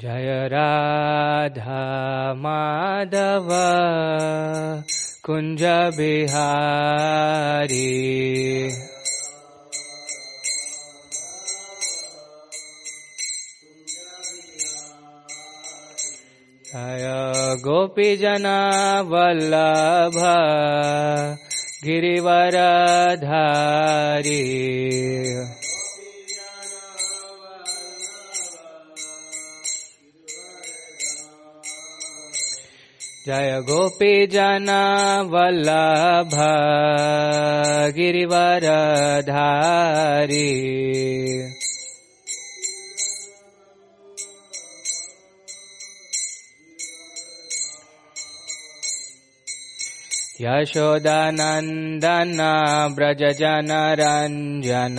जय राधा माधव कुञ्ज बिहारी। जय गोपीजना वल्लभ गिरिवरधारी जय गोपीजना वल्लभिरिवरधारि यशोदनन्दन व्रजजनरञ्जन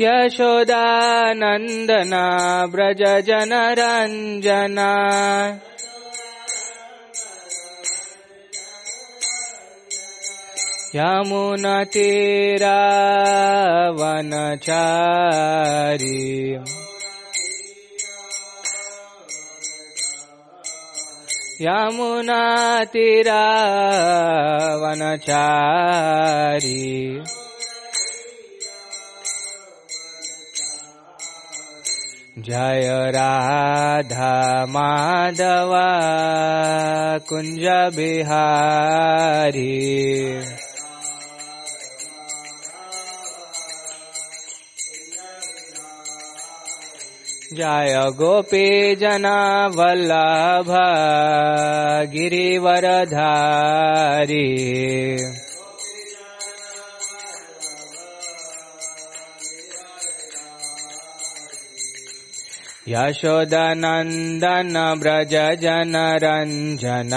यशोदानन्दन व्रजजनरञ्जन यमुनतीरावनचारी। यमुनातिरावनचारी जय राधा माधव कुञ्ज बिहारी। जय गोपी जना वल्लभ गिरिवरधारी यशोदनन्दन व्रज जनरञ्जन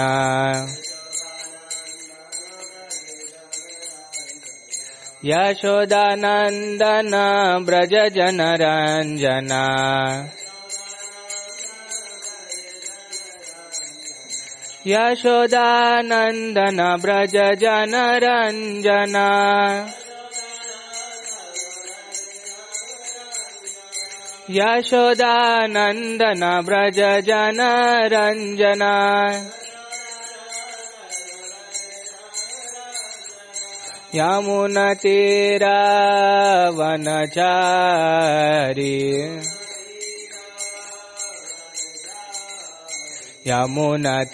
यशोदानन्दन व्रज जनरञ्जन यशोदानन्दन व्रज जनरञ्जन यशोदानन्दन व्रज जनरञ्जन यमुनतीरावनचारी। यमुनतीरावनचारी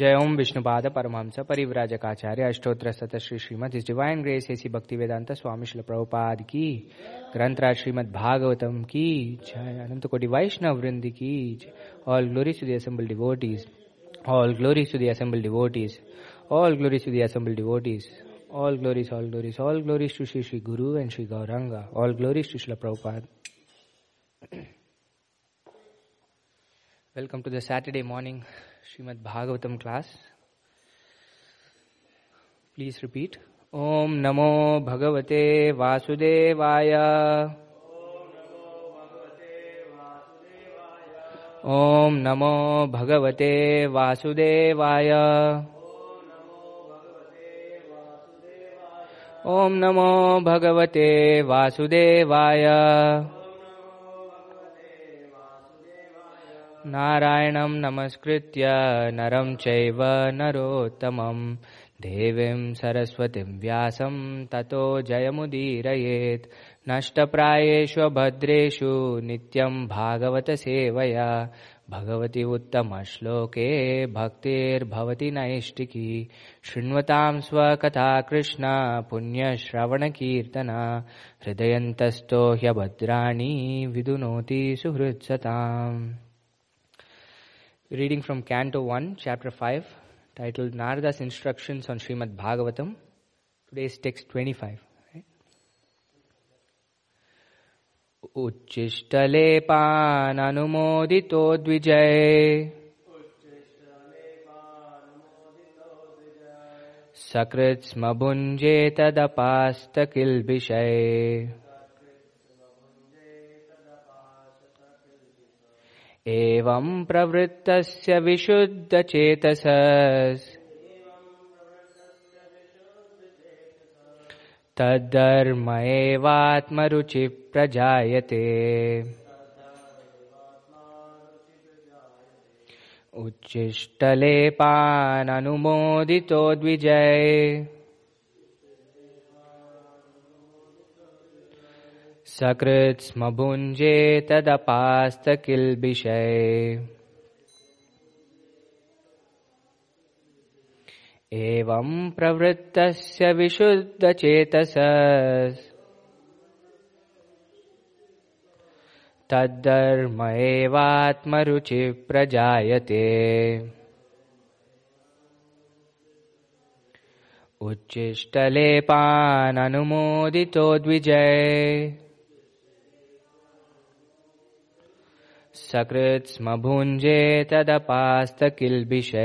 जय ओम विष्णुपाद परमहंस परिव्राजकाचार्य अष्टोत्तर सत श्री श्रीमद इस डिवाइन ग्रेस ऐसी भक्ति वेदांत स्वामी श्री प्रभुपाद की ग्रंथराज श्रीमद भागवतम की जय। अनंत कोटि वैष्णव वृंद की all glory to the assemble devotees all glory to the assemble devotees all glory to the assemble devotees all glories all glories all glories to Shri Shri Guru and Shri Gauranga all glories to Shri Prabhupada welcome to the Saturday morning Srimad Bhagavatam class please repeat ओम नमो भगवते ओम नमो भगवते वासुदेवाय ओम नमो भगवते वासुदेवाय ओम नमो भगवते वासुदेवाय नारायणं नमस्कृत्य नरं चैव नरोत्तमं। देवीं सरस्वतीं व्यासं ततो जयमुदीरयेत्। नष्टप्रायेषु भद्रेषु नित्यं भागवतसेवया। भगवति उत्तमश्लोके भक्तिर्भवति नैष्टिकी शृण्वतां स्वकथा Krishna पुण्यश्रवणकीर्तना। हृदयन्तस्थो ह्यभद्राणि विदुनोति सुहृत्सताम् Reading from Canto 1, Chapter 5, titled Narada's Instructions on Srimad Bhagavatam. Today's text 25. Right? उच्चिष्टलेपाननुमोदितो द्विजये सकृत्स्म भुञ्जे तदपास्तकिल्बिषये एवं प्रवृत्तस्य विशुद्धचेतस। तद्धर्म एवात्मरुचि प्रजायते उच्छिष्टलेपाननुमोदितो द्विजय सकृत् स्म भुञ्जे तदपास्तकिल्बिषये। एवं प्रवृत्तस्य विशुद्धचेतस। तद्धर्म एवात्मरुचि प्रजायते उच्छिष्टलेपाननुमोदितो द्विजय सकृत् स्म भुञ्जे तदपास्तकिल्बिषये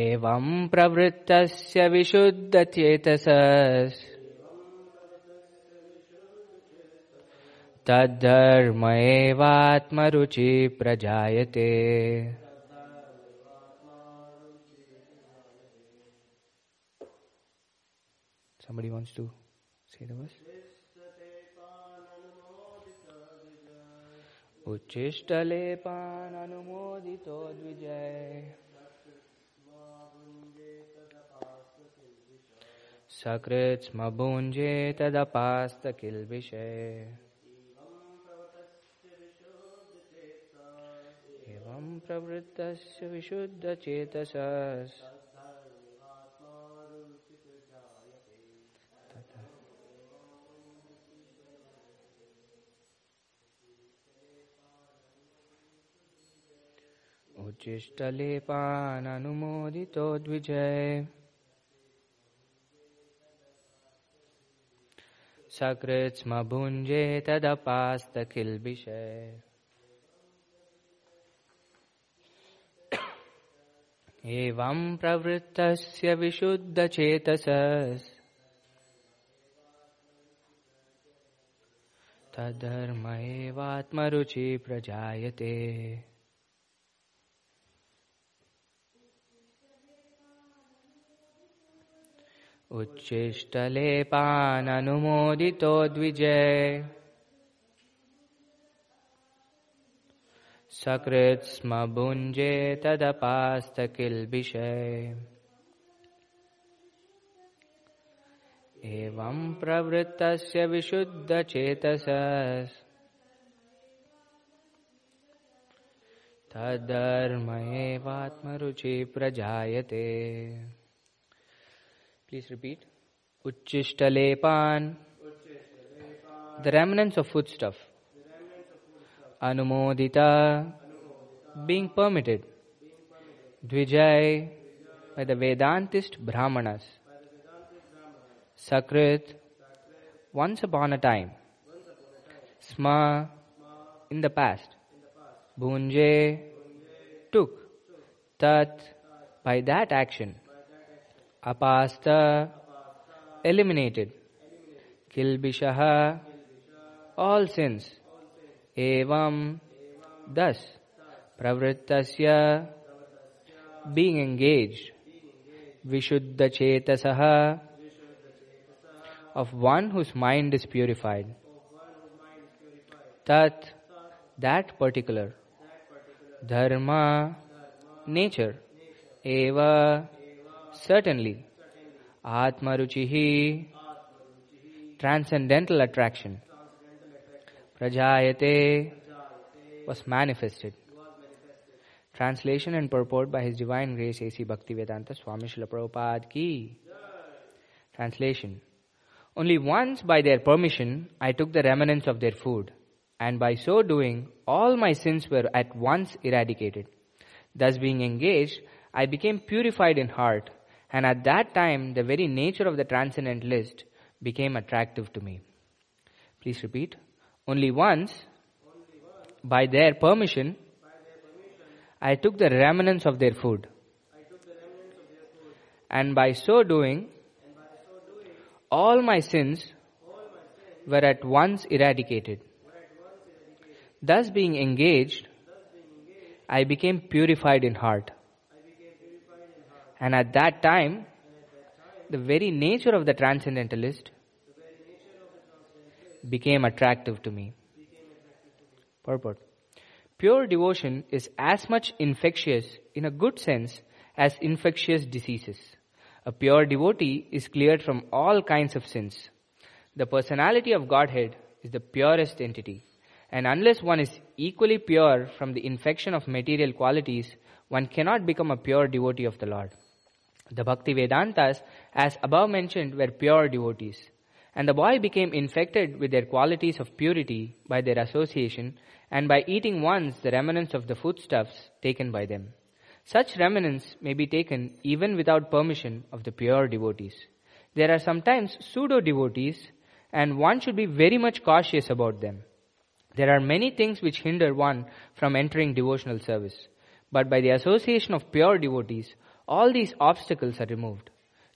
एवं प्रवृत्तस्य विशुद्धचेतस तद्धर्म एवात्मरुचि प्रजायते। Somebody wants to say the verse? उच्छिष्टलेपाननुमोदितो द्विजय सकृत् स्म भुञ्जे तदपास्तकिल्बिषये एवं प्रवृत्तस्य विशुद्धचेतस उच्चिष्टलेपाननुमोदितो द्विजय सकृत् स्म भुञ्जे तदपास्तकिल्बिषय एवं प्रवृत्तस्य विशुद्धचेतस। तद्धर्म एवात्मरुचि प्रजायते उच्छिष्टलेपाननुमोदितो द्विजय सकृत् स्म भुञ्जे तदपास्तकिल्बिषय एवं प्रवृत्तस्य विशुद्धचेतस। तद्धर्म एवात्मरुचि प्रजायते Please repeat. Uchishtalepan. The remnants of foodstuff. Anumodita. Being permitted. Dvijay. By the Vedantist Brahmanas. Sakrit. Once upon a time. Sma. In the past. Bhunje. Took. Tat. By that action apasta eliminated. Kilbishaha all sins. Evam thus pravrittasya being engaged. Vishuddha chetasaha of one whose mind is purified. Tat that particular. Dharma nature. Eva Certainly, Atmaruchihi, transcendental attraction, Prajayate was manifested. Translation and purport by His Divine Grace A.C. Bhaktivedanta Swami Srila Prabhupada ki. Translation Only once by their permission I took the remnants of their food, and by so doing all my sins were at once eradicated. Thus being engaged, I became purified in heart, and at that time the very nature of the transcendentalist became attractive to me. Please repeat. Only once, by their permission, I took the remnants of their food. And by so doing, all my sins were at once eradicated. Thus, being engaged, I became purified in heart. And at that time, the very nature of the transcendentalist became attractive to me. Purport. Pure devotion is as much infectious in a good sense as infectious diseases. A pure devotee is cleared from all kinds of sins. The personality of Godhead is the purest entity. And unless one is equally pure from the infection of material qualities, one cannot become a pure devotee of the Lord. The Bhakti Vedantas, as above mentioned, were pure devotees. And the boy became infected with their qualities of purity by their association and by eating once the remnants of the foodstuffs taken by them. Such remnants may be taken even without permission of the pure devotees. There are sometimes pseudo devotees, and one should be very much cautious about them. There are many things which hinder one from entering devotional service, but by the association of pure devotees, all these obstacles are removed.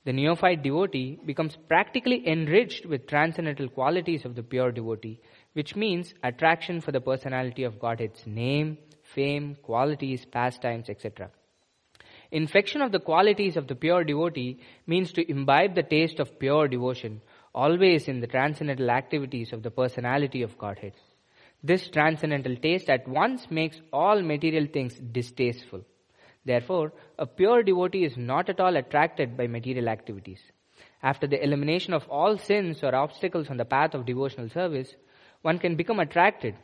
The neophyte devotee becomes practically enriched with transcendental qualities of the pure devotee which means attraction for the personality of Godhead's name, fame, qualities, pastimes, etc. Infection of the qualities of the pure devotee means to imbibe the taste of pure devotion, always in the transcendental activities of the personality of Godhead. This transcendental taste at once makes all material things distasteful. Therefore, a pure devotee is not at all attracted by material activities. After the elimination of all sins or obstacles on the path of devotional service, one can become attracted.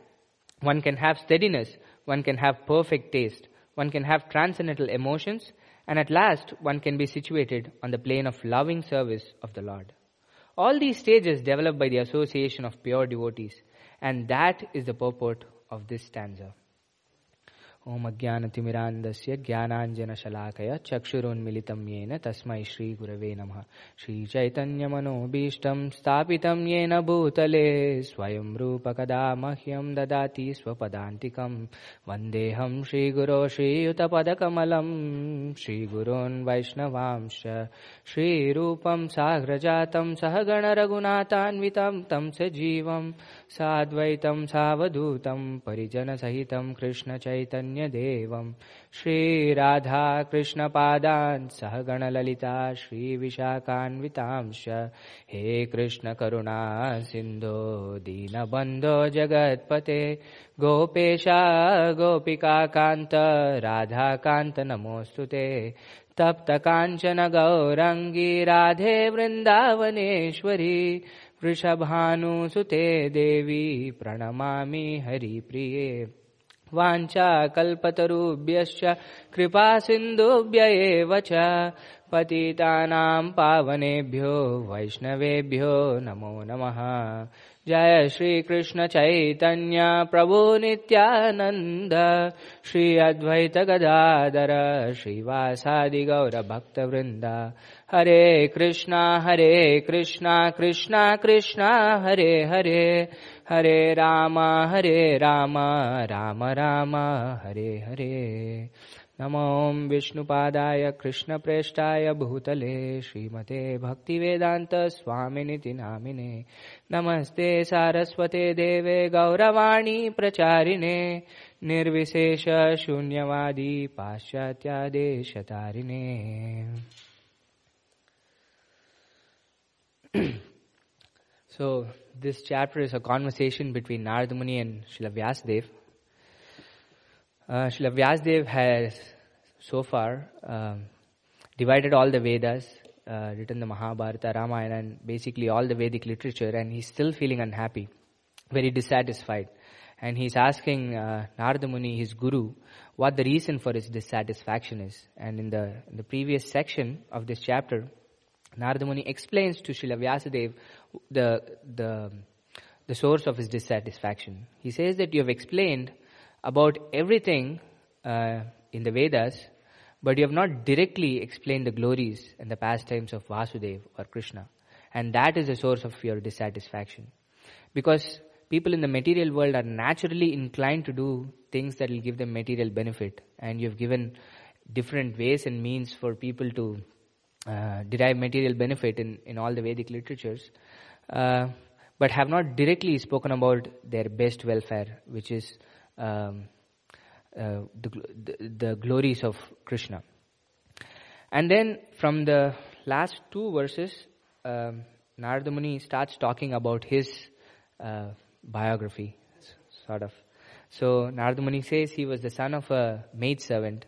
One can have steadiness. One can have perfect taste. One can have transcendental emotions. And at last, one can be situated on the plane of loving service of the Lord. All these stages develop by the association of pure devotees. And that is the purport of this stanza. ओम अज्ञानतिमिरान्दस्य ज्ञानाञ्जनशलाकय चक्षुरोन्मिलितं येन तस्मै श्रीगुरवे नमः। श्रीचैतन्यमनोभीष्टं स्थापितं येन भूतले, स्वयं रूपकदा मह्यं ददाति स्वपदान्तिकं। वन्देऽहं श्रीगुरो श्रीयुतपदकमलं, श्रीगुरोन् वैष्णवांश, श्रीरूपं साग्रजातं सहगणरघुनाथान्वितं, तं स जीवं साद्वैतं सावधूतं, परिजनसहितं कृष्णचैतन्यदेवं श्रीराधा कृष्णपादान् सहगणललिता श्रीविशाखान्वितांश हे कृष्णकरुणा सिन्धो दीनबन्धो जगत्पते। गोपेशा गोपिकान्त राधाकान्त नमोऽस्तु ते। तप्तकाञ्चन गौरङ्गी राधे वृन्दावनेश्वरी। वृषभानुसुते देवी प्रणमामि हरिप्रिये वाञ्छाकल्पतरुभ्यश्च कृपासिन्धुभ्य एव च पतितानां पावनेभ्यो वैष्णवेभ्यो नमो नमः। जय श्रीकृष्ण चैतन्य प्रभु नित्यानन्द। श्री अद्वैत गदाधर श्रीवासादि गौरभक्तवृन्द हरे कृष्णा हरे कृष्णा कृष्णा कृष्णा हरे हरे हरे राम हरे राम राम राम हरे हरे। नमो विष्णुपादाय कृष्णप्रेष्ठाय भूतले श्रीमते भक्तिवेदान्तस्वामिनिति नामिने। नमस्ते सारस्वते देवे गौरवाणी प्रचारिणे। निर्विशेष शून्यवादी पाश्चात्यादेशतारिणे so this chapter is a conversation between Narada Muni and Srila Vyasadeva. Uh, has so far um, divided all the Vedas, uh, written the Mahabharata, Ramayana, and basically all the Vedic literature, and he's still feeling unhappy. very dissatisfied. And he's asking uh, Narada Muni, his guru, what the reason for his dissatisfaction is. And in the, in the previous section of this chapter, Narada Muni explains to Srila Vyasadeva the, the, the source of his dissatisfaction. He says that you have explained about everything uh, in the Vedas, but you have not directly explained the glories and the pastimes of Vasudeva or Krishna. And that is the source of your dissatisfaction. Because people in the material world are naturally inclined to do things that will give them material benefit. And you've given different ways and means for people to uh, derive material benefit in, in all the Vedic literatures, uh, but have not directly spoken about their best welfare, which is um, uh, the, the, the glories of Krishna. And then from the last two verses, um, Narada Muni starts talking about his uh, biography, sort of. So Narada Muni says he was the son of a maid servant,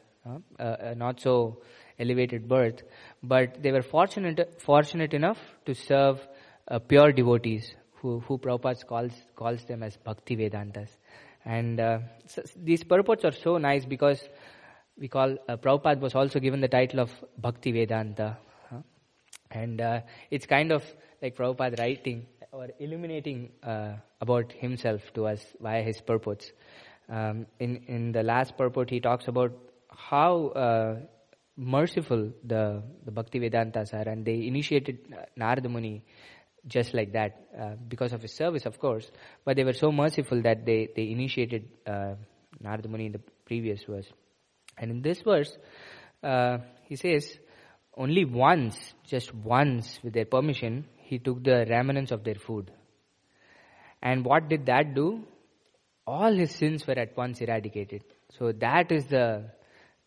uh, not so elevated birth, but they were fortunate fortunate enough to serve uh, pure devotees, who who Prabhupada calls calls them as Bhakti Vedantas, and uh, so these purports are so nice because we call uh, Prabhupada was also given the title of Bhakti Vedanta, huh? and uh, it's kind of like Prabhupada writing or illuminating uh, about himself to us via his purports. Um, in in the last purport, he talks about how uh, merciful the the Bhakti Vedantas are, and they initiated Narada Muni just like that uh, because of his service, of course. But they were so merciful that they they initiated uh, Narada Muni in the previous verse, and in this verse, uh, he says. Only once, just once, with their permission, he took the remnants of their food. And what did that do? All his sins were at once eradicated. So that is the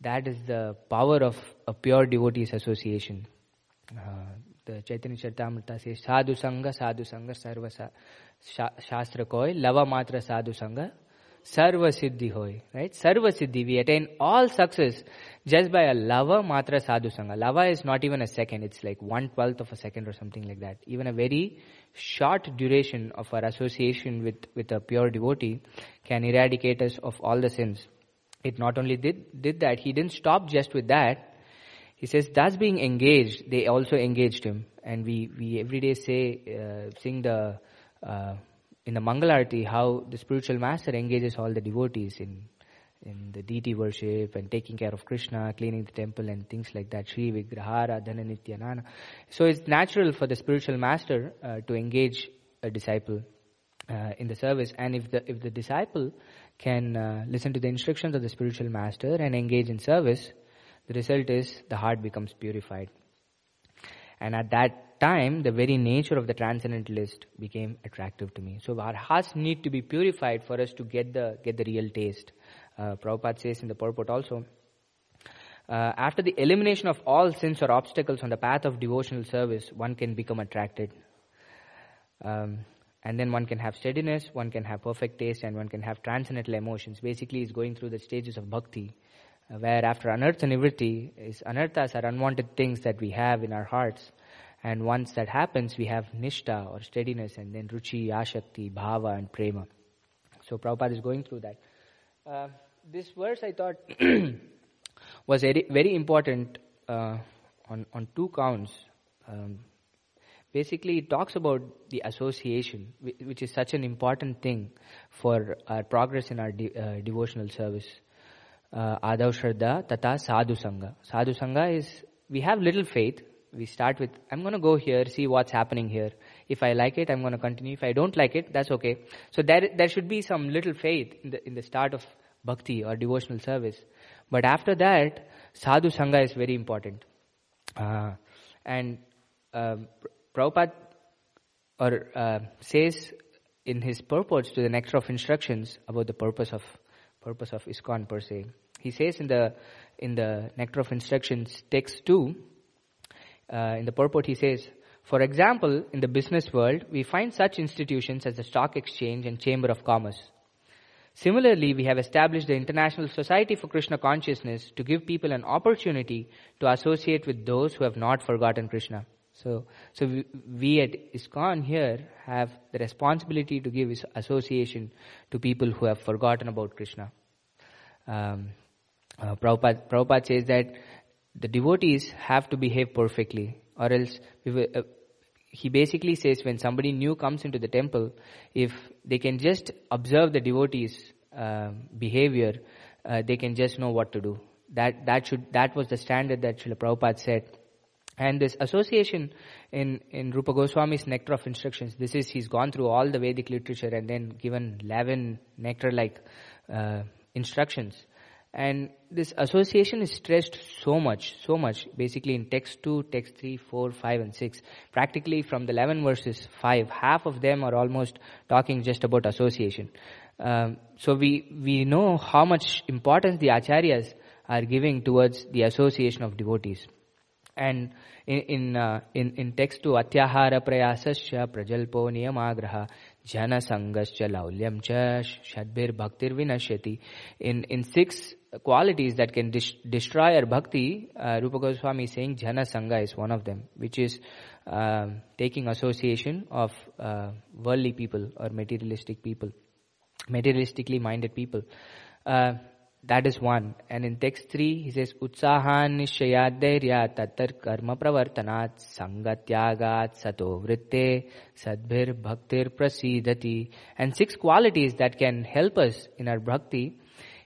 that is the power of a pure devotees association. Uh, the Chaitanya Charitamrita says, Sadhu Sangha, Sadhu Sangha, Sarva Shastra Koi, Lava Matra Sadhu Sangha, Sarva Siddhi Hoy. Right? Sarva Siddhi. We attain all success just by a lava matra sadhu sangha. Lava is not even a second. It's like one twelfth of a second or something like that. Even a very short duration of our association with, with a pure devotee can eradicate us of all the sins. It not only did, did that, he didn't stop just with that. He says, thus being engaged, they also engaged him. And we, we every day say, uh, sing the, uh, in the Mangalarti, how the spiritual master engages all the devotees in in the deity worship and taking care of Krishna, cleaning the temple and things like that. Sri Vigrahara, Dhana Nityanana. So it's natural for the spiritual master uh, to engage a disciple uh, in the service. And if the, if the disciple can uh, listen to the instructions of the spiritual master and engage in service, the result is the heart becomes purified. And at that time, the very nature of the transcendentalist became attractive to me. So our hearts need to be purified for us to get the, get the real taste. Uh, Prabhupada says in the purport also, uh, after the elimination of all sins or obstacles on the path of devotional service, one can become attracted. Um, and then one can have steadiness, one can have perfect taste, and one can have transcendental emotions. Basically, it's going through the stages of bhakti, uh, where after anartha nivritti, is anarthas are unwanted things that we have in our hearts. And once that happens, we have nishta or steadiness, and then ruchi, ashakti, bhava, and prema. So Prabhupada is going through that. Uh, this verse I thought was very, very important uh, on, on two counts. Um, basically, it talks about the association, which is such an important thing for our progress in our de- uh, devotional service. Uh, Adav Shraddha Tata Sadhu Sangha. Sadhu Sangha is, we have little faith. We start with, I'm going to go here, see what's happening here. If I like it, I'm going to continue. If I don't like it, that's okay. So there, there should be some little faith in the, in the start of bhakti or devotional service. But after that, sadhu sangha is very important. Uh, and uh, Prabhupada or uh, says in his purports to the nectar of instructions about the purpose of purpose of ISKCON per se. He says in the in the nectar of instructions text two, uh, in the purport he says, for example, in the business world, we find such institutions as the stock exchange and chamber of commerce. Similarly, we have established the International Society for Krishna Consciousness to give people an opportunity to associate with those who have not forgotten Krishna. So, so we, we at ISKCON here have the responsibility to give association to people who have forgotten about Krishna. Um, uh, Prabhupada, Prabhupada says that the devotees have to behave perfectly, or else will, uh, he basically says when somebody new comes into the temple, if they can just observe the devotees' uh, behavior, uh, they can just know what to do. That that should that was the standard that Srila Prabhupada said. And this association in, in Rupa Goswami's Nectar of Instructions, this is, he's gone through all the Vedic literature and then given 11 nectar-like uh, instructions. And this association is stressed so much, so much, basically in text 2, text 3, 4, 5 and 6. Practically from the 11 verses 5, half of them are almost talking just about association. Um, so we, we know how much importance the acharyas are giving towards the association of devotees. And in, in, uh, in, in text two Atyahara Prayasasya Prajalpo Niyamagraha Jana Sangascha Laulyam Cha Shadbir Bhaktir Vinashyati. In, in six qualities that can dis- destroy our bhakti, uh, Rupa Goswami is saying Jana Sangha is one of them, which is uh, taking association of uh, worldly people or materialistic people, materialistically minded people. Uh, that is one. And in text 3, he says, Utsahan nishayadhairya tatar karma pravartanat sangatyagat sato vritte sadbhir bhaktir prasidati. And six qualities that can help us in our bhakti.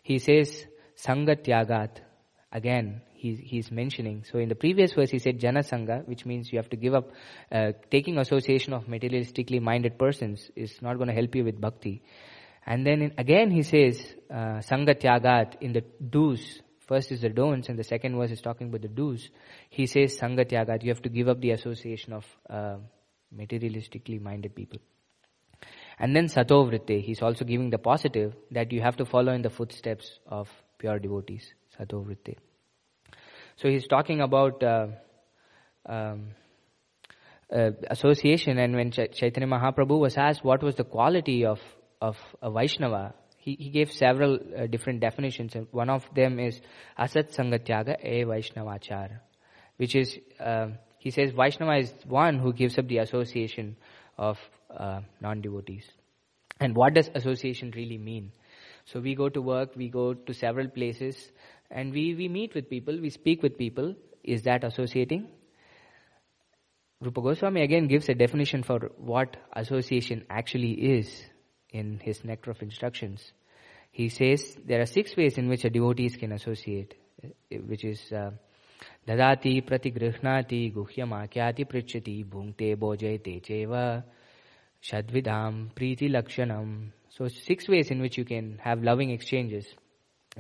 He says, sangatyagat. Again, he's, he's mentioning. So in the previous verse, he said jana sangha, which means you have to give up, uh, taking association of materialistically minded persons is not going to help you with bhakti. And then in, again he says, uh, Sangatyagat in the do's. First is the don'ts and the second verse is talking about the do's. He says Sangatyagat, you have to give up the association of uh, materialistically minded people. And then Satovritte, he's also giving the positive that you have to follow in the footsteps of pure devotees. Satovritte. So he's talking about uh, um, uh, association and when Ch- Chaitanya Mahaprabhu was asked what was the quality of of a Vaishnava, he, he gave several uh, different definitions. One of them is Asat Sangatyaga E Vaishnavachar, which is, uh, he says Vaishnava is one who gives up the association of uh, non-devotees. And what does association really mean? So we go to work, we go to several places, and we, we meet with people, we speak with people. Is that associating? Rupa Goswami again gives a definition for what association actually is in his Nectar of Instructions. He says there are six ways in which a devotees can associate, eh, which is uh, pratigrihnati guhyamakyati prichati bhungte bojayate cheva shadvidam priti lakshanam. So six ways in which you can have loving exchanges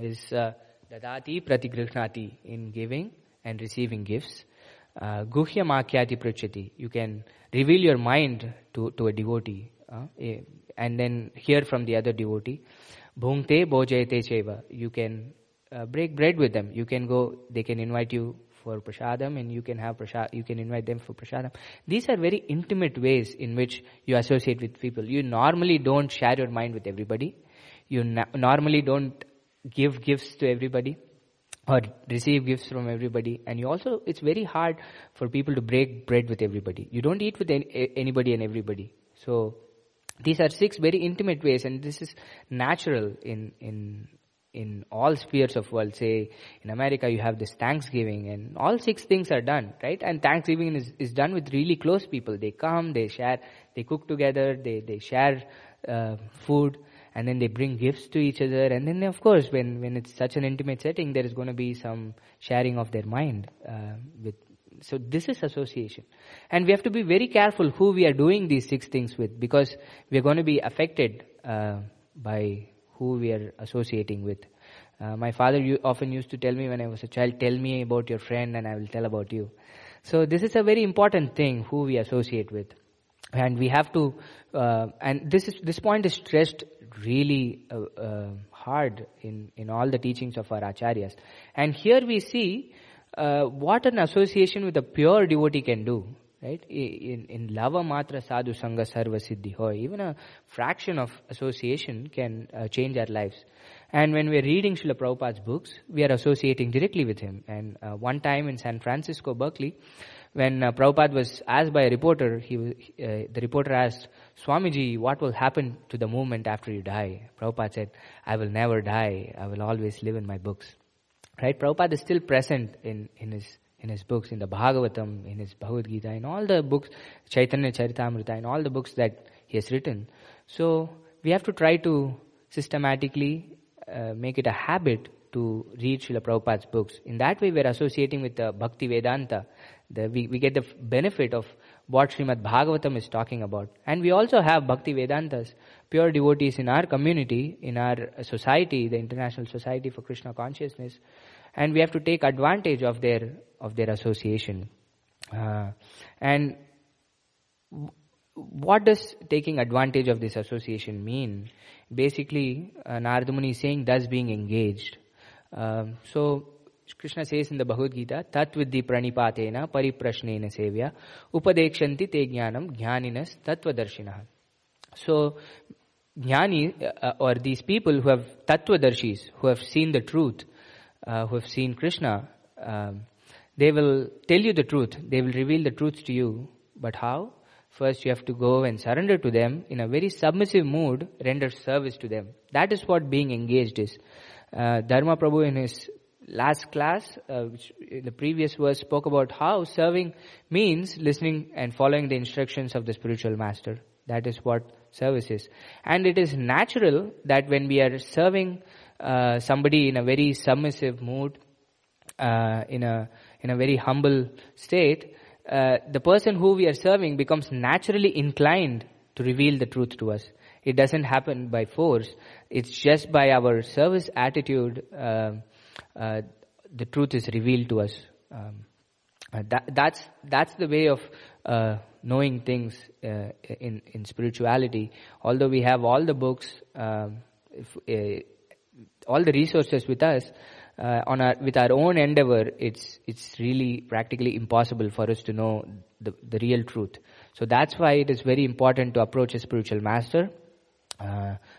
is uh, dadati pratigrihnati in giving and receiving gifts. Uh, guhya makyati. You can reveal your mind to, to a devotee. Uh, and then hear from the other devotee. Bhungte bojayate cheva. You can uh, break bread with them. You can go, they can invite you for prasadam and you can have prasad, you can invite them for prasadam. These are very intimate ways in which you associate with people. You normally don't share your mind with everybody. You na- normally don't give gifts to everybody or receive gifts from everybody and you also it's very hard for people to break bread with everybody you don't eat with any, anybody and everybody so these are six very intimate ways, and this is natural in in in all spheres of world. Say in America, you have this Thanksgiving, and all six things are done, right? And Thanksgiving is, is done with really close people. They come, they share, they cook together, they they share uh, food, and then they bring gifts to each other. And then, of course, when when it's such an intimate setting, there is going to be some sharing of their mind uh, with so this is association. And we have to be very careful who we are doing these six things with because we are going to be affected uh, by who we are associating with. Uh, my father often used to tell me when I was a child, tell me about your friend and I will tell about you. So this is a very important thing who we associate with. And we have to, uh, and this is, this point is stressed really uh, uh, hard in, in all the teachings of our acharyas. And here we see uh, what an association with a pure devotee can do. Right? In, in lava matra sadhu sangha sarva siddhi hoy. Even a fraction of association can uh, change our lives. And when we're reading Srila Prabhupada's books, we are associating directly with him. And uh, one time in San Francisco, Berkeley, when uh, Prabhupada was asked by a reporter, he, uh, the reporter asked, Swamiji, what will happen to the movement after you die? Prabhupada said, I will never die. I will always live in my books. Right? Prabhupada is still present in, in his in his books, in the Bhagavatam, in his Bhagavad Gita, in all the books, Chaitanya Charitamrita, in all the books that he has written. So we have to try to systematically uh, make it a habit to read Srila Prabhupada's books. In that way, we're associating with the Bhakti Vedanta. The, we, we get the benefit of what Srimad Bhagavatam is talking about. And we also have Bhakti Vedantas, pure devotees in our community, in our society, the International Society for Krishna Consciousness. And we have to take advantage of their, of their association. Uh, and what does taking advantage of this association mean? Basically, uh, Narada Muni is saying thus being engaged. Um, so, Krishna says in the Bhagavad Gita, Tat viddhi pranipatena pariprashnena sevya upadekshanti te jnanam jnaninas tattvadarshinaha. So, jnani, uh, or these people who have tattvadarshis, who have seen the truth, uh, who have seen Krishna, um, they will tell you the truth. They will reveal the truth to you. But how? First, you have to go and surrender to them in a very submissive mood, render service to them. That is what being engaged is. Uh, Dharma Prabhu in his last class, uh, which in the previous verse spoke about how serving means listening and following the instructions of the spiritual master. That is what service is. And it is natural that when we are serving uh, somebody in a very submissive mood, uh, in a in a very humble state, uh, the person who we are serving becomes naturally inclined to reveal the truth to us. It doesn't happen by force. It's just by our service attitude. Uh, the truth is revealed to us. Um, uh, that, that's that's the way of uh, knowing things uh, in in spirituality. Although we have all the books, um, if, uh, all the resources with us, on our with our own endeavor, it's it's really practically impossible for us to know the the real truth. So that's why it is very important to approach a spiritual master,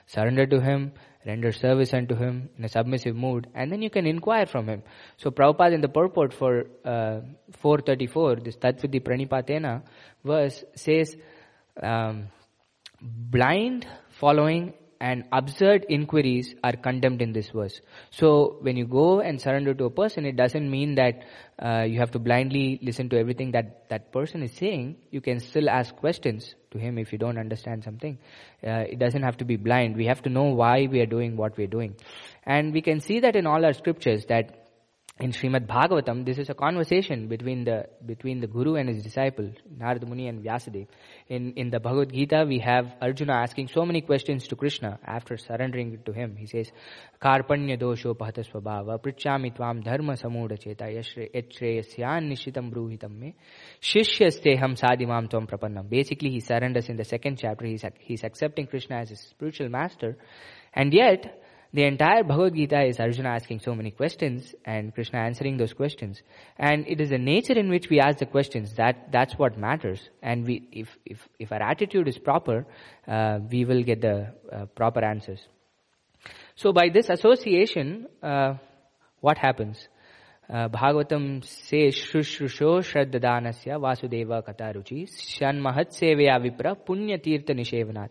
surrender to him, render service unto him in a submissive mood, and then you can inquire from him. So Prabhupada in the purport for uh, 434, this Tatvidhi Pranipatena verse says, um, blind following and absurd inquiries are condemned in this verse. So when you go and surrender to a person, it doesn't mean that uh, you have to blindly listen to everything that that person is saying. You can still ask questions to him if you don't understand something. Uh, it doesn't have to be blind. We have to know why we are doing what we are doing. And we can see that in all our scriptures that in Srimad Bhagavatam, this is a conversation between the between the Guru and his disciple, Narada Muni and Vyasadeva. In in the Bhagavad Gita, we have Arjuna asking so many questions to Krishna after surrendering to him. He says, "Karpanya dosho pahata swabhava prichami tvam dharma samudha cheta yashre yasyan nishitam bruhitam me shishyasteham sadimam tvam prapannam." Basically, he surrenders in the second chapter. He's he's accepting Krishna as his spiritual master, and yet the entire Bhagavad Gita is Arjuna asking so many questions and Krishna answering those questions. And it is the nature in which we ask the questions that that's what matters. And we, if if if our attitude is proper, uh, we will get the uh, proper answers. So by this association, uh, what happens? Uh, Bhagavatam says, Shushrusho Shraddhadanasya Vasudeva Kataruchi Shanmahat Sevaya Vipra Punya Tirtha Nishevanat.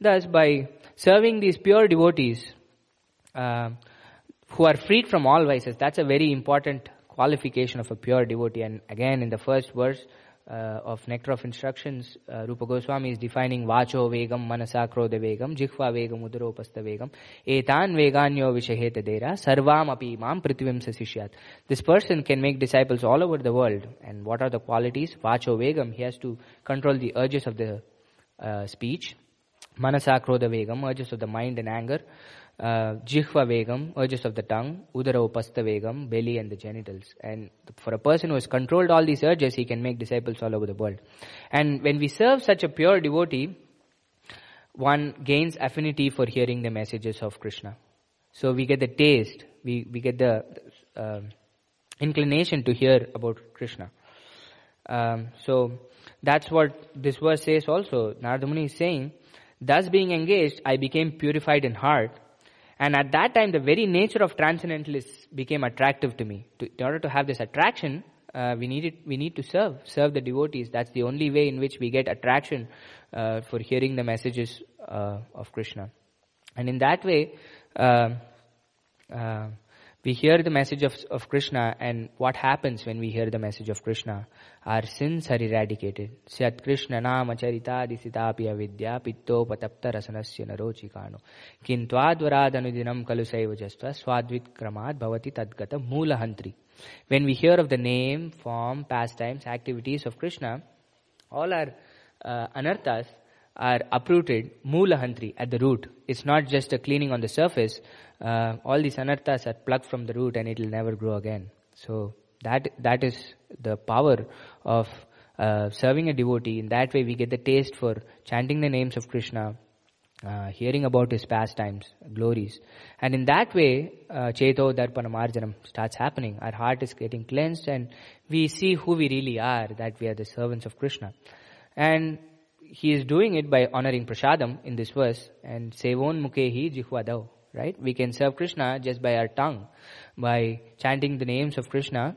Thus, by serving these pure devotees, uh, who are freed from all vices. That's a very important qualification of a pure devotee. And again, in the first verse uh, of Nectar of Instructions, uh, Rupa Goswami is defining Vacho Vegam, Manasa Krodha Vegam, Jihva Vegam, Udaropasta Vegam, Etan Veganyo Vishaheta Dera, Sarvam Api Imam Prithvim Sasishyat. This person can make disciples all over the world. And what are the qualities? Vacho Vegam, he has to control the urges of the uh, speech. Manasa Krodha Vegam, urges of the mind and anger uh, jihva vegam, urges of the tongue, udara upasta vegam, belly and the genitals. And for a person who has controlled all these urges, he can make disciples all over the world. And when we serve such a pure devotee, one gains affinity for hearing the messages of Krishna. So we get the taste, we, we get the uh, inclination to hear about Krishna. Um, so that's what this verse says also. Narada Muni is saying, Thus being engaged, I became purified in heart and at that time, the very nature of transcendentalists became attractive to me. To, in order to have this attraction, uh, we need it, we need to serve, serve the devotees. That's the only way in which we get attraction uh, for hearing the messages uh, of Krishna. And in that way, uh, uh, we hear the message of, of Krishna and what happens when we hear the message of Krishna? Our sins are eradicated. Syat Krishna nama charitadi sitapi avidya pitto patapta rasanasya narochikano. Kintwadvaradhanudinam kalu saivajastva swadvit kramad bhavati tadgata mulahantri. When we hear of the name, form, pastimes, activities of Krishna, all our uh, anarthas are uprooted mulahantri at the root. It's not just a cleaning on the surface, uh, all these anarthas are plucked from the root and it will never grow again. So that that is the power of uh, serving a devotee. In that way, we get the taste for chanting the names of Krishna, uh, hearing about his pastimes, glories, and in that way, uh, Cheto Darpana Marjanam starts happening. Our heart is getting cleansed, and we see who we really are. That we are the servants of Krishna, and he is doing it by honoring prasadam in this verse and sevon mukehi jihvadav right? We can serve Krishna just by our tongue, by chanting the names of Krishna,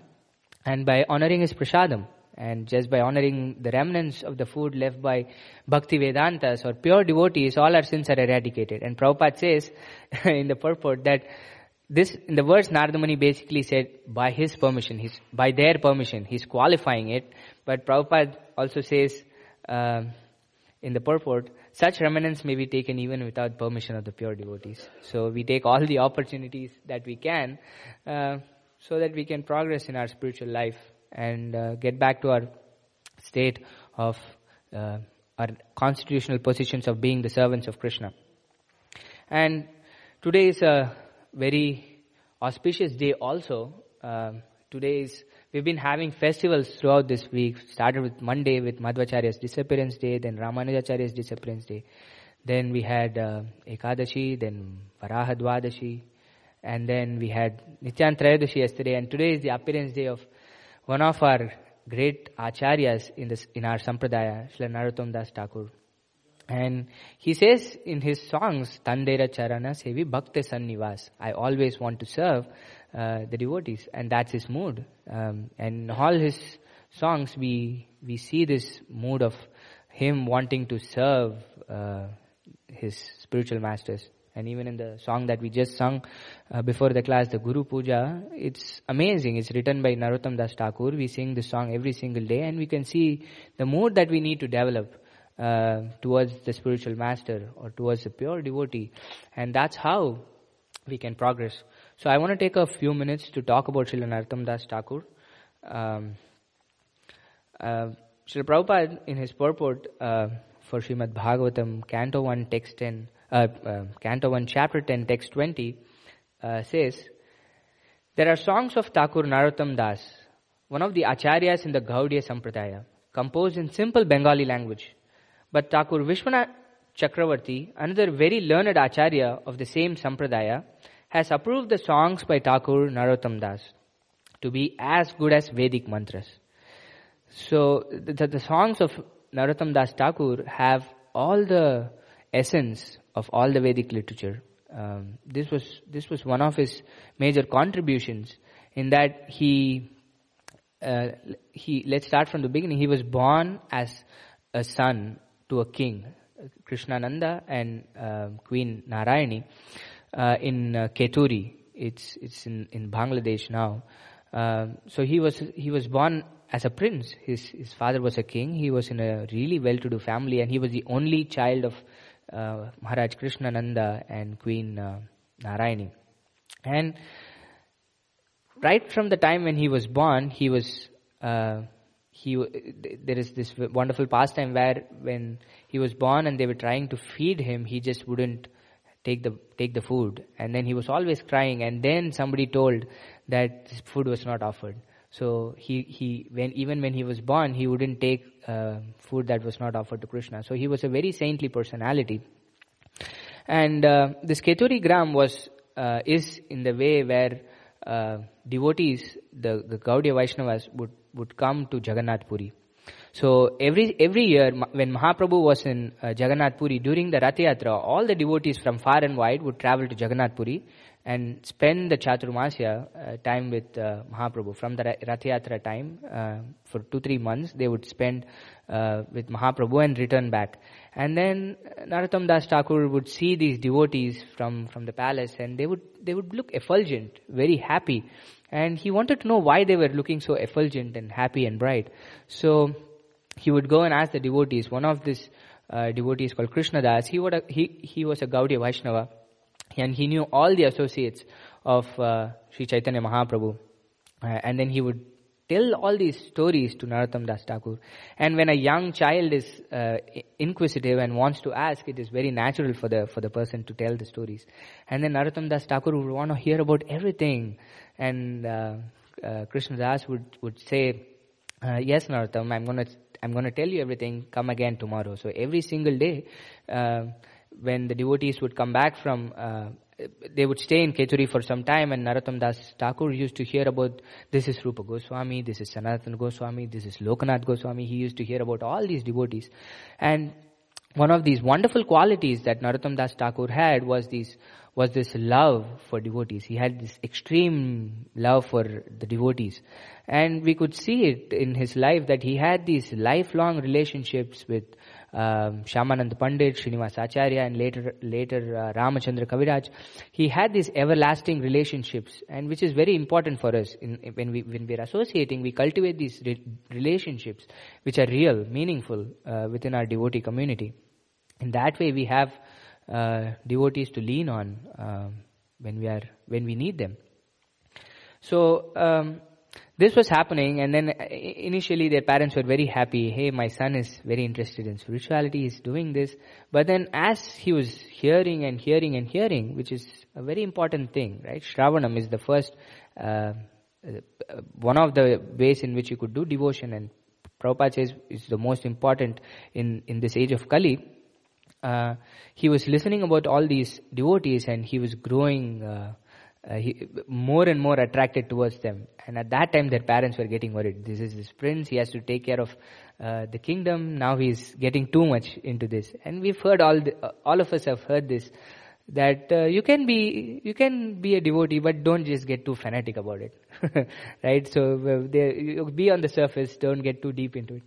and by honoring his prasadam, and just by honoring the remnants of the food left by bhakti Vedantas or pure devotees, all our sins are eradicated. And Prabhupada says in the purport that this, in the verse Narada Muni basically said by his permission, his, by their permission, he's qualifying it. But Prabhupada also says uh, in the purport such remnants may be taken even without permission of the pure devotees. So we take all the opportunities that we can uh, so that we can progress in our spiritual life and uh, get back to our state of uh, our constitutional positions of being the servants of Krishna. And today is a very auspicious day also. Today is We've been having festivals throughout this week. Started with Monday with Madhvacharya's disappearance day, then Ramanujacharya's disappearance day. Then we had uh, Ekadashi, then Varahadwadashi, and then we had Nityan Trayodashi yesterday, and today is the appearance day of one of our great acharyas in this in our sampradaya, Srila Narottam Das Thakur. And he says in his songs, Tandera Charana Sevi Bhakti Sannivas. I always want to serve uh, the devotees, and that's his mood. Um, and all his songs, we we see this mood of him wanting to serve uh, his spiritual masters. And even in the song that we just sung uh, before the class, the Guru Puja, it's amazing. It's written by Narottam Das Thakur. We sing this song every single day, and we can see the mood that we need to develop. Uh, towards the spiritual master or towards the pure devotee. And that's how we can progress. So I want to take a few minutes to talk about Srila Narottam Das Thakur. Um, uh, Srila Prabhupada, in his purport uh, for Srimad Bhagavatam, Canto 1, Text 10, uh, uh, Canto 1, Chapter 10, Text 20, uh, says, There are songs of Thakur Narottam Das, one of the acharyas in the Gaudiya Sampradaya, composed in simple Bengali language. But Thakur Vishwanath Chakravarti, another very learned acharya of the same Sampradaya, has approved the songs by Thakur Narottam Das to be as good as Vedic mantras. So the, the songs of Narottam Das Thakur have all the essence of all the Vedic literature. Um, this was this was one of his major contributions in that he uh, he let's start from the beginning. He was born as a son to a king, Krishnananda and uh, Queen Narayani, uh, in uh, Kheturi. It's it's in, in Bangladesh now. Um, so he was he was born as a prince. His his father was a king. He was in a really well-to-do family, and he was the only child of uh, Maharaj Krishnananda and Queen uh, Narayani. And right from the time when he was born, he was uh, he there is this wonderful pastime where when he was born and they were trying to feed him, he just wouldn't take the take the food, and then he was always crying. And then somebody told that food was not offered. So he he when even when he was born, he wouldn't take uh, food that was not offered to Krishna. So he was a very saintly personality. And uh, this Kheturi Gram was uh, is in the way where uh, devotees, the, the Gaudiya Vaishnavas, would, would come to Jagannath Puri. So every every year when Mahaprabhu was in uh, Jagannath Puri during the Rath Yatra, all the devotees from far and wide would travel to Jagannath Puri and spend the Chaturmasya uh, time with uh, Mahaprabhu. From the Rath Yatra time, uh, for two, three months, they would spend uh, with Mahaprabhu and return back. And then Narottam Das Thakur would see these devotees from, from the palace and they would, they would look effulgent, very happy. And he wanted to know why they were looking so effulgent and happy and bright. So he would go and ask the devotees. One of these uh, devotees called Krishna Das, he, would, he, he was a Gaudiya Vaishnava and he knew all the associates of uh, Sri Chaitanya Mahaprabhu. Uh, and then he would tell all these stories to Narottam Das Thakur. And when a young child is uh, inquisitive and wants to ask, it is very natural for the for the person to tell the stories. And then Narottam Das Thakur would want to hear about everything. And uh, uh, Krishna Das would would say, uh, "Yes, Narottam, I'm gonna I'm gonna tell you everything. Come again tomorrow." So every single day. Uh, when the devotees would come back from, uh, they would stay in Kheturi for some time and Narottam Das Thakur used to hear about, this is Rupa Goswami, this is Sanatana Goswami, this is Lokanath Goswami. He used to hear about all these devotees. And one of these wonderful qualities that Narottam Das Thakur had was these was this love for devotees. He had this extreme love for the devotees. And we could see it in his life that he had these lifelong relationships with um, Shyamanand Pandit, Srinivas Acharya, and later later uh, Ramachandra Kaviraj. He had these everlasting relationships, and which is very important for us. In, when we when we are associating, we cultivate these re- relationships which are real, meaningful uh, within our devotee community. In that way, we have uh, devotees to lean on um, when we are when we need them. So. Um, this was happening and then uh, initially their parents were very happy hey my son is very interested in spirituality he's doing this but then as he was hearing and hearing and hearing which is a very important thing right shravanam is the first uh, uh, one of the ways in which you could do devotion and Prabhupada says is the most important in, in this age of Kali. Uh, he was listening about all these devotees and he was growing uh, uh, he, more and more attracted towards them. And at that time, their parents were getting worried. This is this prince. He has to take care of uh, the kingdom. Now he's getting too much into this. And we've heard all the, uh, all of us have heard this that uh, you can be you can be a devotee, but don't just get too fanatic about it, right? So uh, be on the surface. Don't get too deep into it.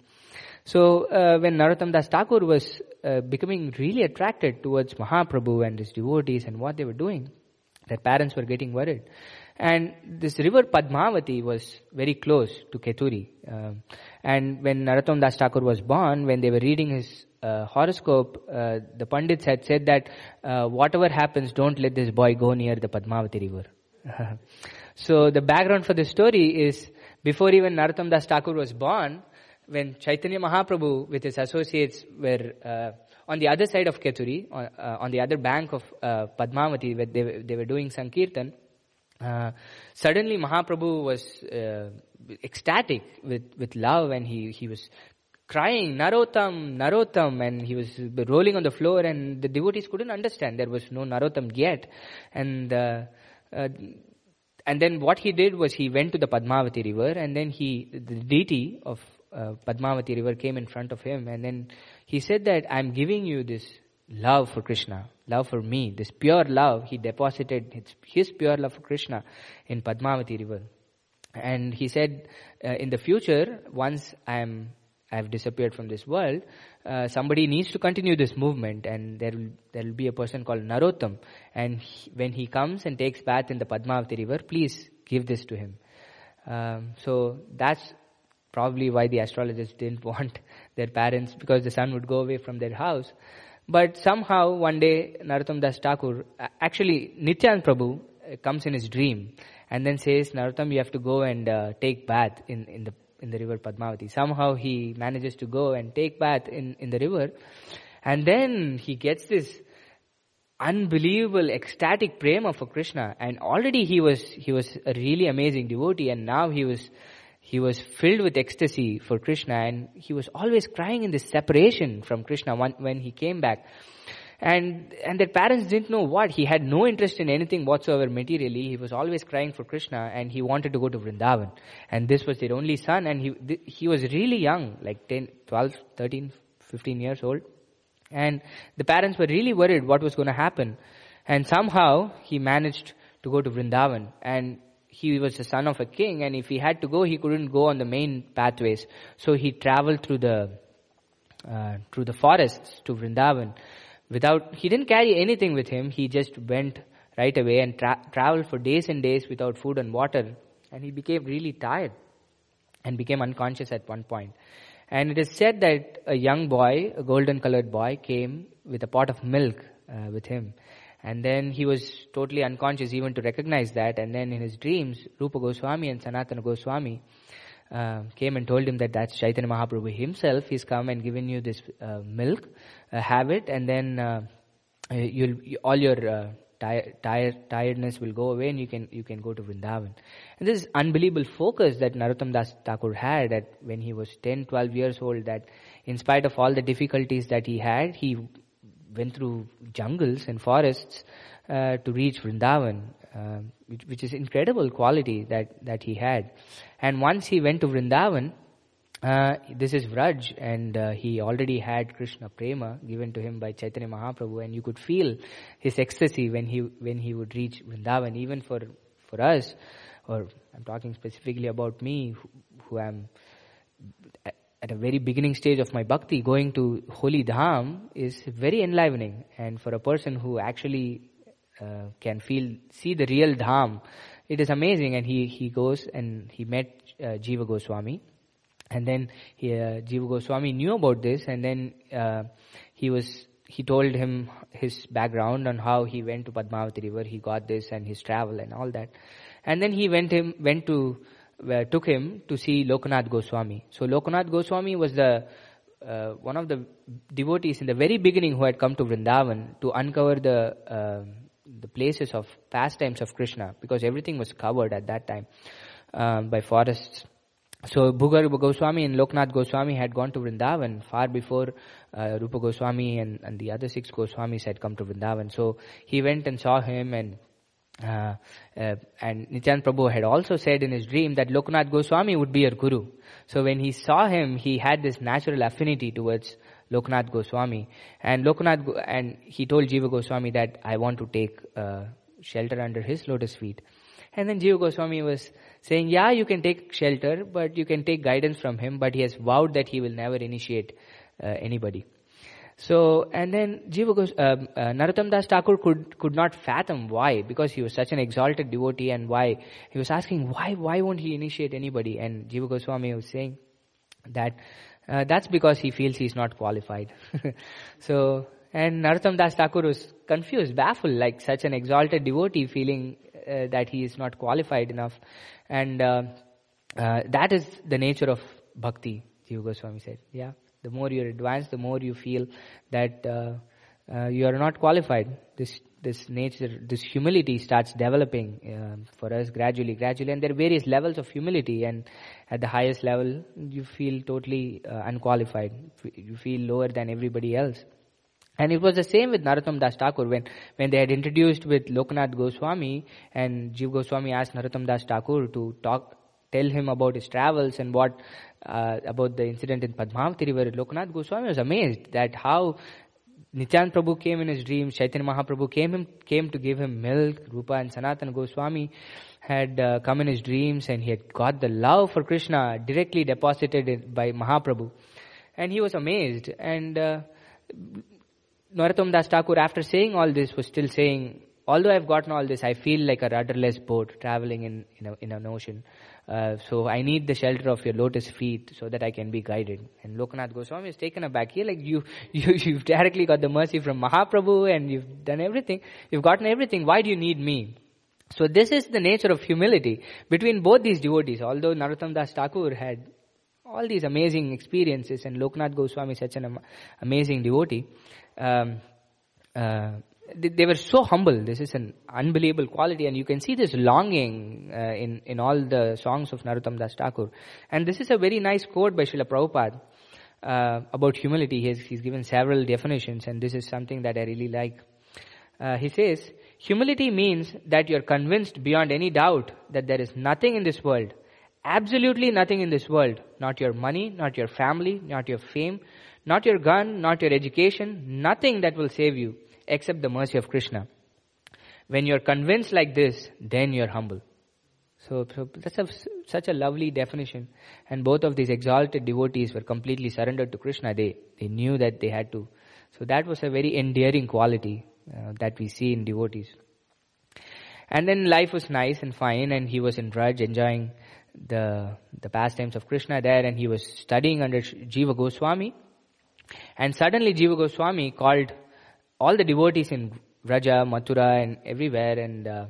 So uh, when Narottam Das Thakur was becoming really attracted towards Mahaprabhu and his devotees and what they were doing, their parents were getting worried. And this river Padmavati was very close to Kheturi. Um, and when Narottam Das Thakur was born, when they were reading his uh, horoscope, uh, the Pandits had said that uh, whatever happens, don't let this boy go near the Padmavati river. so the background for the story is before even Narottam Das Thakur was born, when Chaitanya Mahaprabhu with his associates were uh, on the other side of Kheturi, on, uh, on the other bank of uh, Padmavati, where they, they were doing Sankirtan, uh, suddenly Mahaprabhu was uh, ecstatic with, with love and he, he was crying, Narottam, Narottam, and he was rolling on the floor and the devotees couldn't understand. There was no Narottam yet. And, uh, uh, and then what he did was he went to the Padmavati river and then he, the deity of uh, Padmavati river came in front of him and then he said that I'm giving you this love for Krishna, love for me, this pure love. He deposited his, his pure love for Krishna in Padmavati river. And he said, uh, in the future, once I'm, I've disappeared from this world, uh, somebody needs to continue this movement and there will, there will be a person called Narottam. And he, when he comes and takes bath in the Padmavati river, please give this to him. Um, so that's probably why the astrologers didn't want their parents because the son would go away from their house. But somehow one day Narottam Das Thakur, actually Nityan Prabhu uh, comes in his dream and then says, Narottam, you have to go and uh, take bath in, in the in the river Padmavati. Somehow he manages to go and take bath in, in the river. And then he gets this unbelievable ecstatic prema for Krishna. And already he was, he was a really amazing devotee and now he was he was filled with ecstasy for Krishna and he was always crying in this separation from Krishna when he came back. And, and their parents didn't know what. He had no interest in anything whatsoever materially. He was always crying for Krishna and he wanted to go to Vrindavan. And this was their only son and he, he was really young, like 10, 12, 13, 15 years old. And the parents were really worried what was going to happen. And somehow he managed to go to Vrindavan. And he was the son of a king, and if he had to go, he couldn't go on the main pathways. So he traveled through the uh, through the forests to Vrindavan. Without, he didn't carry anything with him. He just went right away and tra- traveled for days and days without food and water. And he became really tired and became unconscious at one point. And it is said that a young boy, a golden colored boy, came with a pot of milk uh, with him. And then he was totally unconscious even to recognize that. And then in his dreams, Rupa Goswami and Sanatana Goswami uh, came and told him that that's Chaitanya Mahaprabhu himself. He's come and given you this uh, milk, uh, have it, and then uh, you'll all your uh, tired, tiredness will go away, and you can you can go to Vrindavan. And this unbelievable focus that Narottam Das Thakur had at when he was 10, 12 years old. That in spite of all the difficulties that he had, he went through jungles and forests uh, to reach Vrindavan, uh, which, which, is incredible quality that, that he had. And once he went to Vrindavan, uh, this is Vraj, and uh, he already had Krishna Prema given to him by Chaitanya Mahaprabhu, and you could feel his ecstasy when he when he would reach Vrindavan. Even for for us, or I'm talking specifically about me, who, who am at a very beginning stage of my bhakti, going to Holy Dham is very enlivening. And for a person who actually uh, can feel, see the real Dham, it is amazing. And he, he goes and he met uh, Jiva Goswami. And then he, uh, Jiva Goswami knew about this and then uh, he was, he told him his background on how he went to Padmavati river, he got this and his travel and all that. And then he went him, went to uh, took him to see Lokanath Goswami. So Lokanath Goswami was the uh, one of the devotees in the very beginning who had come to Vrindavan to uncover the uh, the places of pastimes of Krishna because everything was covered at that time um, by forests. So Bhugarbha Goswami and Loknath Goswami had gone to Vrindavan far before uh, Rupa Goswami and, and the other six Goswamis had come to Vrindavan. So he went and saw him and uh, uh, and Nityan Prabhu had also said in his dream that Lokanath Goswami would be your guru. So when he saw him, he had this natural affinity towards Lokanath Goswami. And Lokanath, and he told Jiva Goswami that I want to take uh, shelter under his lotus feet. And then Jiva Goswami was saying, yeah, you can take shelter, but you can take guidance from him, but he has vowed that he will never initiate uh, anybody. So, and then Jiva Gos, uh, uh, Narottam Das Thakur could, could not fathom why, because he was such an exalted devotee and why. He was asking, why, why won't he initiate anybody? And Jiva Goswami was saying that uh, that's because he feels he's not qualified. so, and Narottam Das Thakur was confused, baffled, like such an exalted devotee feeling uh, that he is not qualified enough. And uh, uh, that is the nature of bhakti, Jiva Goswami said. Yeah. The more you're advanced, the more you feel that uh, uh, you are not qualified. This this nature, this humility starts developing uh, for us gradually, gradually, and there are various levels of humility. And at the highest level, you feel totally uh, unqualified. You feel lower than everybody else. And it was the same with Narottam Das Thakur when, when they had introduced with Lokanath Goswami and Jiv Goswami asked Narottam Das Thakur to talk, tell him about his travels and what uh, about the incident in Padmavati river, Lokanath Goswami was amazed that how Nityan Prabhu came in his dreams, Chaitanya Mahaprabhu came, him, came to give him milk, Rupa and Sanatana Goswami had uh, come in his dreams and he had got the love for Krishna directly deposited by Mahaprabhu. And he was amazed. And uh, Narottam Das Thakur, after saying all this, was still saying, although I've gotten all this, I feel like a rudderless boat traveling in, in, a, in an ocean. Uh, so I need the shelter of your lotus feet so that I can be guided. And Lokanath Goswami is taken aback here, like you, you, you've directly got the mercy from Mahaprabhu and you've done everything. You've gotten everything. Why do you need me? So this is the nature of humility between both these devotees. Although Narottam Das Thakur had all these amazing experiences and Lokanath Goswami is such an amazing devotee, um, uh, they, were so humble. This is an unbelievable quality, and you can see this longing uh, in in all the songs of Narottam Das Thakur. And this is a very nice quote by Srila Prabhupada uh, about humility. He's, he's given several definitions, and this is something that I really like. Uh, he says, Humility means that you're convinced beyond any doubt that there is nothing in this world, absolutely nothing in this world, not your money, not your family, not your fame, not your gun, not your education, nothing that will save you except the mercy of Krishna. When you're convinced like this, then you're humble. So, so that's a, such a lovely definition. And both of these exalted devotees were completely surrendered to Krishna. They, they knew that they had to. So that was a very endearing quality uh, that we see in devotees. And then life was nice and fine and he was in Braj enjoying the, the pastimes of Krishna there and he was studying under Jiva Goswami. And suddenly Jiva Goswami called all the devotees in Vraja, Mathura and everywhere and uh,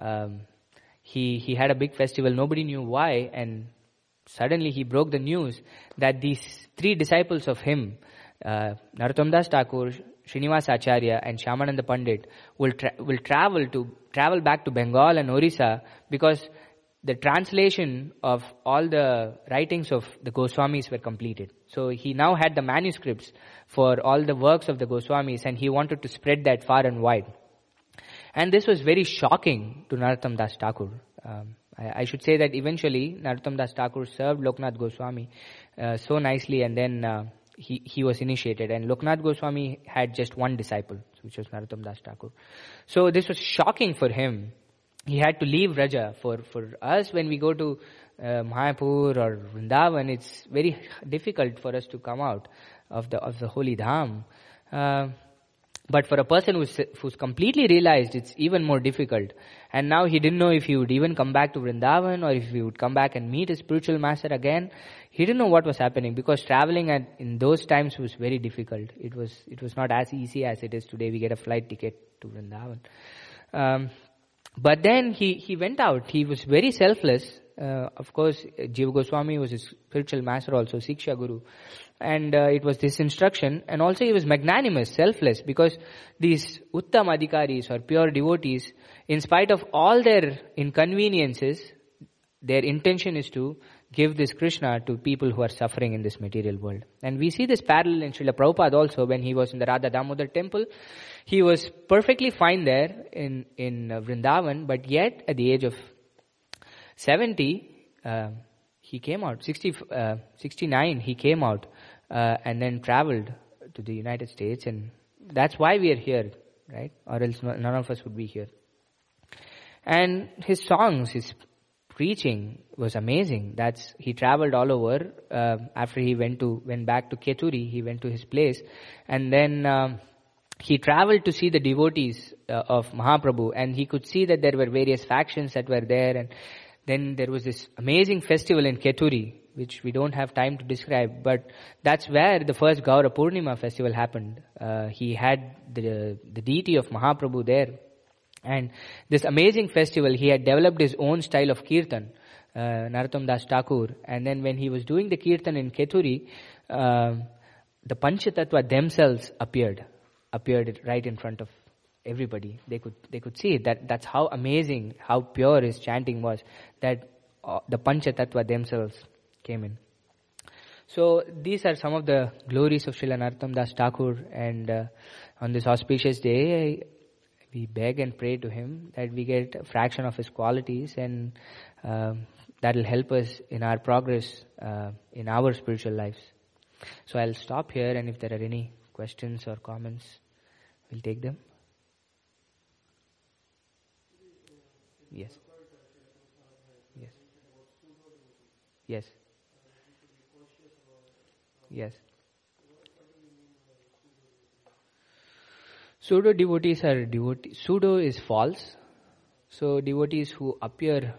um, he, he had a big festival. Nobody knew why and suddenly he broke the news that these three disciples of him, uh, Narottam Das Thakur, Srinivas Acharya and Shyamananda Pandit will, tra- will travel to, travel back to Bengal and Orissa because the translation of all the writings of the Goswamis were completed. So he now had the manuscripts for all the works of the Goswamis and he wanted to spread that far and wide. And this was very shocking to Narottam Das Thakur. Um, I, I, should say that eventually Narottam Das Thakur served Loknath Goswami uh, so nicely and then uh, he, he was initiated and Loknath Goswami had just one disciple, which was Narottam Das Thakur. So this was shocking for him he had to leave Vraja. For, for us, when we go to uh, Mayapur or Vrindavan, it's very difficult for us to come out of the, of the holy dham. Uh, but for a person who's, who's completely realized, it's even more difficult. And now he didn't know if he would even come back to Vrindavan or if he would come back and meet his spiritual master again. He didn't know what was happening because traveling at, in those times was very difficult. It was, it was not as easy as it is today. We get a flight ticket to Vrindavan. Um, but then he, he went out. He was very selfless. Uh, of course, Jiva Goswami was his spiritual master also, Siksha Guru. And uh, it was this instruction. And also he was magnanimous, selfless, because these Uttam Adhikaris or pure devotees, in spite of all their inconveniences, their intention is to give this Krishna to people who are suffering in this material world. And we see this parallel in Srila Prabhupada also when he was in the Radha Damodar temple. He was perfectly fine there in, in uh, Vrindavan, but yet at the age of 70, uh, he came out, 60, uh, 69, he came out uh, and then traveled to the United States and that's why we are here, right? Or else none of us would be here. And his songs, his preaching was amazing. That's he traveled all over. Uh, after he went to went back to Kheturi, he went to his place, and then um, he traveled to see the devotees uh, of Mahaprabhu, and he could see that there were various factions that were there, and then there was this amazing festival in Kheturi, which we don't have time to describe, but that's where the first Gaura Purnima festival happened. Uh, he had the the deity of Mahaprabhu there and this amazing festival, he had developed his own style of kirtan, uh, Narottam Das Thakur. And then when he was doing the kirtan in Kheturi, uh, the Panchatattva themselves appeared, appeared right in front of everybody. They could, they could see. That, that's how amazing, how pure his chanting was, that uh, the Panchatattva themselves came in. So these are some of the glories of Srila Narottam Das Thakur and uh, on this auspicious day, we beg and pray to Him that we get a fraction of His qualities and um, that will help us in our progress uh, in our spiritual lives. So I'll stop here and if there are any questions or comments, we'll take them. Yes. Yes. Yes. Yes. Pseudo devotees are devotees. Pseudo is false. So devotees who appear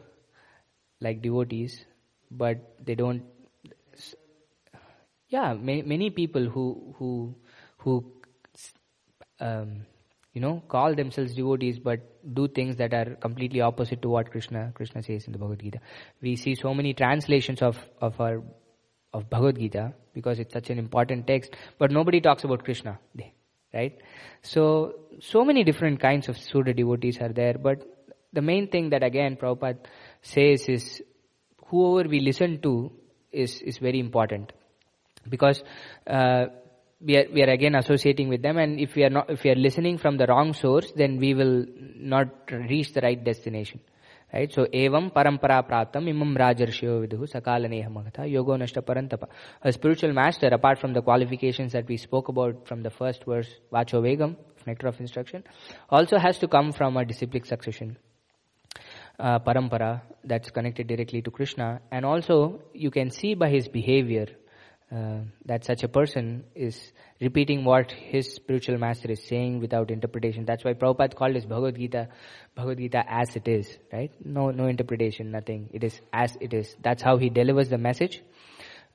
like devotees, but they don't. Yeah, many, many people who who who um, you know call themselves devotees, but do things that are completely opposite to what Krishna Krishna says in the Bhagavad Gita. We see so many translations of of our of Bhagavad Gita because it's such an important text, but nobody talks about Krishna. They, right? So, so many different kinds of pseudo devotees are there, but the main thing that again Prabhupada says is whoever we listen to is, is very important because uh, we are we are again associating with them and if we are not if we are listening from the wrong source then we will not reach the right destination Right? So, evam parampara pratam imam rajarshyo viduhu sakalaneha magata yogo parantapa. A spiritual master, apart from the qualifications that we spoke about from the first verse, vacho vegam, nectar of instruction, also has to come from a disciplic succession. Uh, parampara that's connected directly to Krishna, and also you can see by his behavior uh, that such a person is repeating what his spiritual master is saying without interpretation. That's why Prabhupada called his Bhagavad Gita, Bhagavad Gita as it is, right? No, no interpretation, nothing. It is as it is. That's how he delivers the message.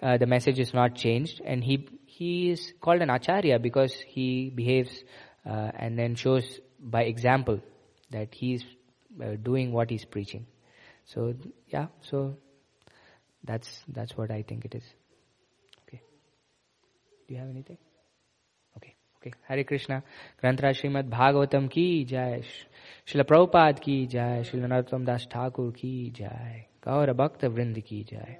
Uh, the message is not changed, and he he is called an acharya because he behaves uh, and then shows by example that he is uh, doing what he's preaching. So yeah, so that's that's what I think it is. Do you have anything? Okay, okay. Hare Krishna. Granthra Srimad Bhagavatam ki jai. Srila Prabhupada ki jai. Srila Narottam Das Thakur ki jai. Gaura Bhakta Vrind ki jai.